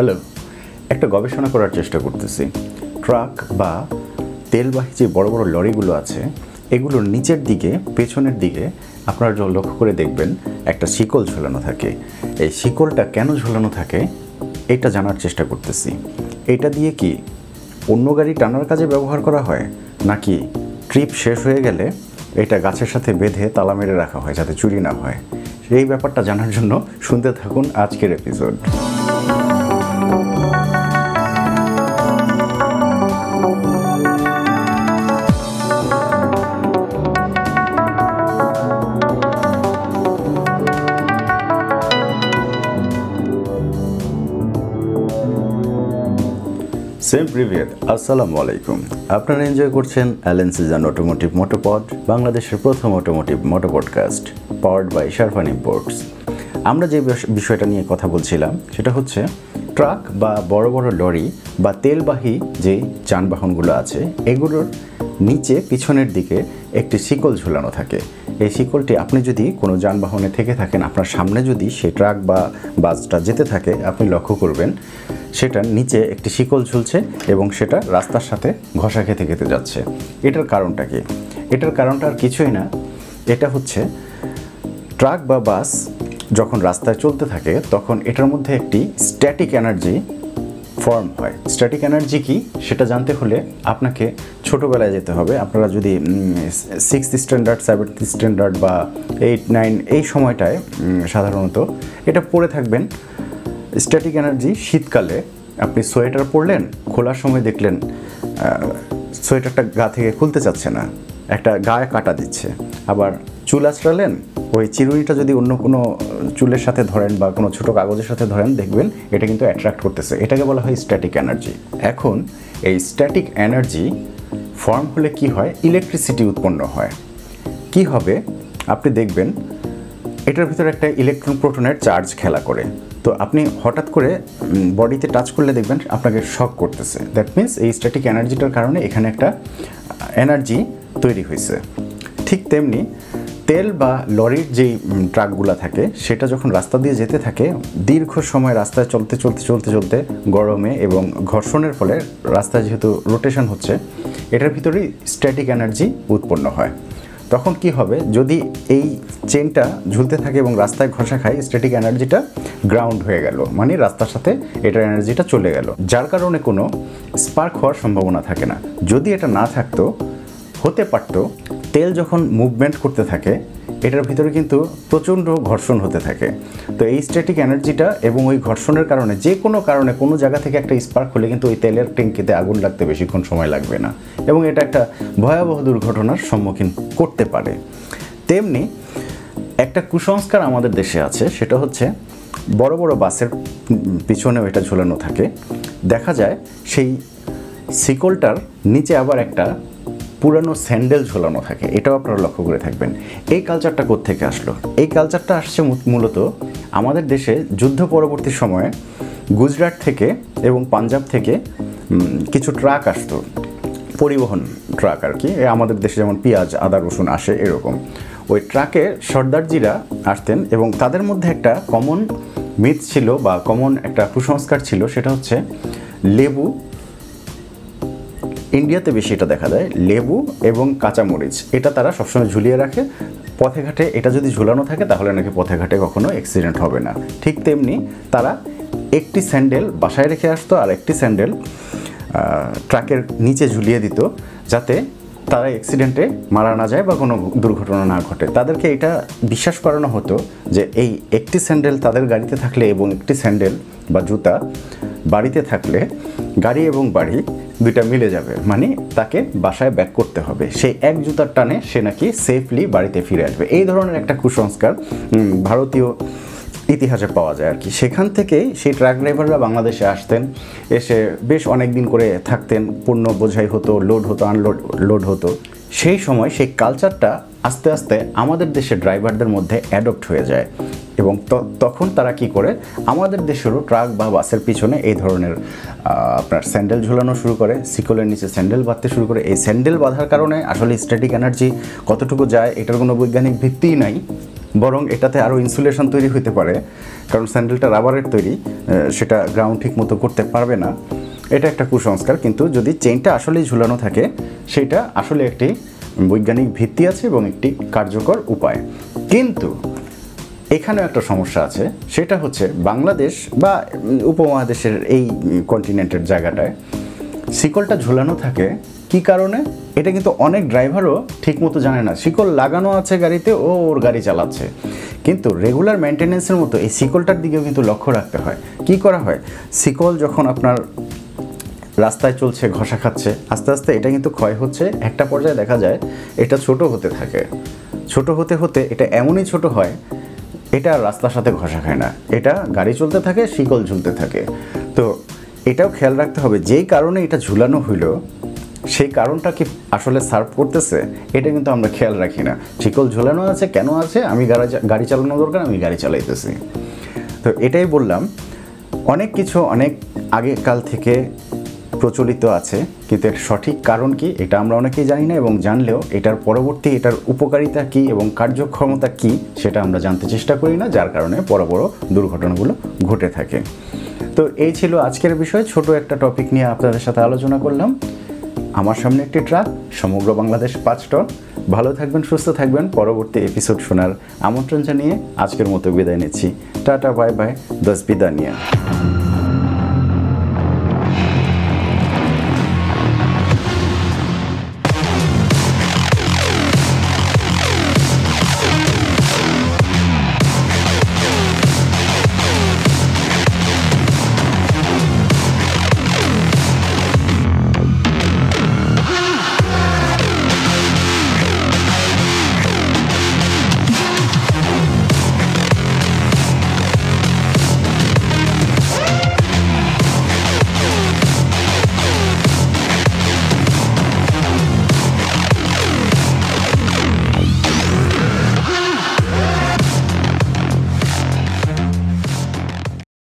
Hello, একটা গবেষণা করার চেষ্টা করতেছি। ট্রাক বা তেলবাহী যে বড় বড় লরিগুলো আছে, এগুলোর নিচের দিকে, পেছনের দিকে আপনারা লক্ষ্য করে দেখবেন, একটা শিকল ঝোলানো থাকে। এই শিকলটা কেন ঝোলানো থাকে, এটা জানার চেষ্টা করতেছি। এটা দিয়ে কি অন্য গাড়ি টানার কাজে ব্যবহার করা হয়, নাকি ট্রিপ শেষ হয়ে গেলে এটা গাছের সাথে বেঁধে তালা মেরে রাখা হয়, যাতে চুরি না হয়? এই ব্যাপারটা জানার জন্য শুনতে থাকুন আজকের এপিসোড। সেম প্রিভিয়ার আসসালামু আলাইকুম আপনারা এনজয় করছেন অ্যালেন সিজন অটোমোটিভ মোটোপড বাংলাদেশের প্রথম automotive moto podcast powered by Sharfan imports আমরা যে বিষয়টা নিয়ে কথা বলছিলাম, সেটা হচ্ছে ট্রাক বা বড় বড় লরি বা তেলবাহী যে যানবাহনগুলো আছে, এগুলোর নিচে পিছনের দিকে একটি শিকল ঝুলানো থাকে। এই শিকলটি আপনি যদি কোনো যানবাহনে থেকে থাকেন, আপনার সামনে যদি সে ট্রাক বা বাসটা যেতে থাকে, আপনি লক্ষ্য করবেন সেটার নিচে একটি শিকল ঝুলছে এবং সেটা রাস্তার সাথে ঘষা খেতে খেতে যাচ্ছে। এটার কারণটা কি? এটার কারণটা আর কিছুই না। এটা হচ্ছে ট্রাক বা বাস যখন রাস্তায় চলতে থাকে, তখন এটার মধ্যে একটি স্ট্যাটিক এনার্জি ফর্ম হয়। স্ট্যাটিক এনার্জি কি? সেটা জানতে হলে আপনাকে ছোটোবেলায় যেতে হবে। আপনারা যদি সিক্সথ স্ট্যান্ডার্ড সেভেন্থ স্ট্যান্ডার্ড বা এইট নাইন এই সময়টায় সাধারণত এটা পড়ে থাকবেন। স্ট্যাটিক এনার্জি শীতকালে আপনি সোয়েটার পরলেন, খোলার সময় দেখলেন সোয়েটারটা গা থেকে খুলতে চাচ্ছে না। একটা গায়ে কাটা দিচ্ছে। আবার চুল আঁচড়ালেন ওই চিরুনিটা যদি অন্য কোনো চুলের সাথে ধরেন বা কোনো ছোটো কাগজের সাথে ধরেন, দেখবেন এটা কিন্তু অ্যাট্রাক্ট করতেছে। এটাকে বলা হয় স্ট্যাটিক এনার্জি এখন এই স্ট্যাটিক এনার্জি ফর্ম হলে কি হয়? ইলেকট্রিসিটি উৎপন্ন হয়। কি হবে? আপনি দেখবেন এটার ভিতরে একটা ইলেকট্রন প্রোটনের চার্জ খেলা করে। তো আপনি হঠাৎ করে বডিতে টাচ করলে দেখবেন আপনাকে শক করতেছে। দ্যাট মিন্স এই স্ট্যাটিক এনার্জিটার কারণে এখানে একটা এনার্জি তৈরি হয়েছে ঠিক তেমনি তেল বা লরির যেই ট্রাকগুলো থাকে, সেটা যখন রাস্তা দিয়ে যেতে থাকে, দীর্ঘ সময় রাস্তায় চলতে চলতে চলতে চলতে গরমে এবং ঘর্ষণের ফলে রাস্তায় যেহেতু রোটেশন হচ্ছে, এটার ভিতরেই স্ট্যাটিক এনার্জি উৎপন্ন হয়। তখন কি হবে? যদি এই চেনটা ঝুলতে থাকে এবং রাস্তায় ঘষা খায় স্ট্যাটিক এনার্জিটা গ্রাউন্ড হয়ে গেল। মানে রাস্তার সাথে এটার এনার্জিটা চলে গেল। যার কারণে কোনো স্পার্ক হওয়ার সম্ভাবনা থাকে না। যদি এটা না থাকতো, হতে পারতো তেল যখন মুভমেন্ট করতে থাকে, এটার ভিতরে কিন্তু প্রচণ্ড ঘর্ষণ হতে থাকে। তো এই স্ট্যাটিক এনার্জিটা এবং ওই ঘর্ষণের কারণে যে কোনো কারণে কোনো জায়গা থেকে একটা স্পার্ক হলে কিন্তু ওই তেলের ট্যাঙ্কিতে আগুন লাগতে বেশিক্ষণ সময় লাগবে না এবং এটা একটা ভয়াবহ দুর্ঘটনার সম্মুখীন করতে পারে। তেমনি একটা কুসংস্কার আমাদের দেশে আছে, সেটা হচ্ছে বড় বড় বাসের পিছনেও এটা ঝুলানো থাকে। দেখা যায় সেই শিকলটার নিচে আবার একটা পুরানো স্যান্ডেল ঝোলানো থাকে, এটাও আপনারা লক্ষ্য করে থাকবেন। এই কালচারটা থেকে আসলো? এই কালচারটা আসছে মূলত আমাদের দেশে যুদ্ধ পরবর্তী সময়ে গুজরাট থেকে এবং পাঞ্জাব থেকে কিছু ট্রাক আসতো। পরিবহন ট্রাক আর কি আমাদের দেশে যেমন পেঁয়াজ, আদা, রসুন আসে এরকম। ওই ট্রাকে সর্দারজিরা আসতেন এবং তাদের মধ্যে একটা কমন মিথ ছিল বা কমন একটা কুসংস্কার ছিল, সেটা হচ্ছে লেবু ইন্ডিয়াতে বেশি এটা দেখা যায়, লেবু এবং কাঁচামরিচ। এটা তারা সবসময় ঝুলিয়ে রাখে। পথে ঘাটে এটা যদি ঝুলানো থাকে, তাহলে নাকি পথে ঘাটে কখনো অ্যাক্সিডেন্ট হবে না। ঠিক তেমনি তারা একটি স্যান্ডেল বাসায় রেখে আসতো আর একটি স্যান্ডেল ট্রাকের নিচে ঝুলিয়ে দিত, যাতে তারা অ্যাক্সিডেন্টে মারা না যায় বা কোনো দুর্ঘটনা না ঘটে। তাদেরকে এটা বিশ্বাস করানো হতো যে এই একটি স্যান্ডেল তাদের গাড়িতে থাকলে এবং একটি স্যান্ডেল বা জুতা বাড়িতে থাকলে গাড়ি এবং বাড়ি দুইটা মিলে যাবে। মানে তাকে বাসায় ব্যাক করতে হবে। সেই এক জুতার টানে সে নাকি সেফলি বাড়িতে ফিরে আসবে। এই ধরনের একটা কুসংস্কার ভারতীয় ইতিহাসে পাওয়া যায় আর কি। সেখান থেকেই সেই ট্রাক ড্রাইভাররা বাংলাদেশে আসতেন, এসে বেশ অনেক দিন করে থাকতেন পণ্য বোঝাই হতো লোড হতো আনলোড লোড হতো। সেই সময় সেই কালচারটা আস্তে আস্তে আমাদের দেশের ড্রাইভারদের মধ্যে অ্যাডপ্ট হয়ে যায় এবং তখন তারা কি করে, আমাদের দেশেরও ট্রাক বা বাসের পিছনে এই ধরনের আপনার স্যান্ডেল ঝুলানো শুরু করে সিকলের নিচে স্যান্ডেল বাঁধতে শুরু করে। এই স্যান্ডেল বাঁধার কারণে আসলে স্ট্যাটিক এনার্জি কতটুকু যায়, এটার কোনো বৈজ্ঞানিক ভিত্তিই নাই। বরং এটাতে আরও ইনসুলেশন তৈরি হতে পারে, কারণ স্যান্ডেলটা রাবারের তৈরি সেটা গ্রাউন্ড ঠিক মতো করতে পারবে না। এটা একটা কুসংস্কার, কিন্তু যদি চেইনটা আসলেই ঝুলানো থাকে, সেটা আসলে একটি বৈজ্ঞানিক ভিত্তি আছে এবং একটি কার্যকর উপায়। কিন্তু এখানেও একটা সমস্যা আছে, সেটা হচ্ছে বাংলাদেশ বা উপমহাদেশের এই কন্টিনেন্টের জায়গাটায়, শিকলটা ঝুলানো থাকে কি কারণে? এটা কিন্তু অনেক ড্রাইভারও ঠিকমতো জানে না। শিকল লাগানো আছে গাড়িতে, ও ওর গাড়ি চালাচ্ছে। কিন্তু রেগুলার মেনটেনেন্সের মতো এই শিকলটার দিকেও কিন্তু লক্ষ্য রাখতে হয়। কি করা হয়? শিকল যখন আপনার রাস্তায় চলছে, ঘষা খাচ্ছে, আস্তে আস্তে এটা কিন্তু ক্ষয় হচ্ছে। একটা পর্যায়ে দেখা যায়, এটা ছোট হতে থাকে। ছোট হতে হতে এটা এমনই ছোট হয়, এটা রাস্তার সাথে ঘষা খায় না। এটা গাড়ি চলতে থাকে, শিকল ঝুলতে থাকে। তো এটাও খেয়াল রাখতে হবে, যেই কারণে এটা ঝুলানো হইল সেই কারণটা কি আসলে সার্ভ করতেছে, এটা কিন্তু আমরা খেয়াল রাখি না। শিকল ঝোলানো আছে, কেন আছে, আমি গাড়ি চালানো দরকার, আমি গাড়ি চালাইতেছি। তো এটাই বললাম, অনেক কিছু অনেক আগেকাল থেকে প্রচলিত আছে, কিন্তু এর সঠিক কারণ কি, এটা আমরা অনেকেই জানি না এবং জানলেও এটার পরবর্তী, এটার উপকারিতা কি এবং কার্যক্ষমতা কি, সেটা আমরা জানতে চেষ্টা করি না, যার কারণে বড় বড় দুর্ঘটনাগুলো ঘটে থাকে। তো এই ছিল আজকের বিষয়, ছোট একটা টপিক নিয়ে আপনাদের সাথে আলোচনা করলাম। আমার সামনে একটি ট্রাক, সমগ্র বাংলাদেশ পাঁচ টন। ভালো থাকবেন, সুস্থ থাকবেন। পরবর্তী এপিসোড শোনার আমন্ত্রণ জানিয়ে আজকের মতো বিদায় নিচ্ছি। টাটা বাই বাই দশ বিদানিয়া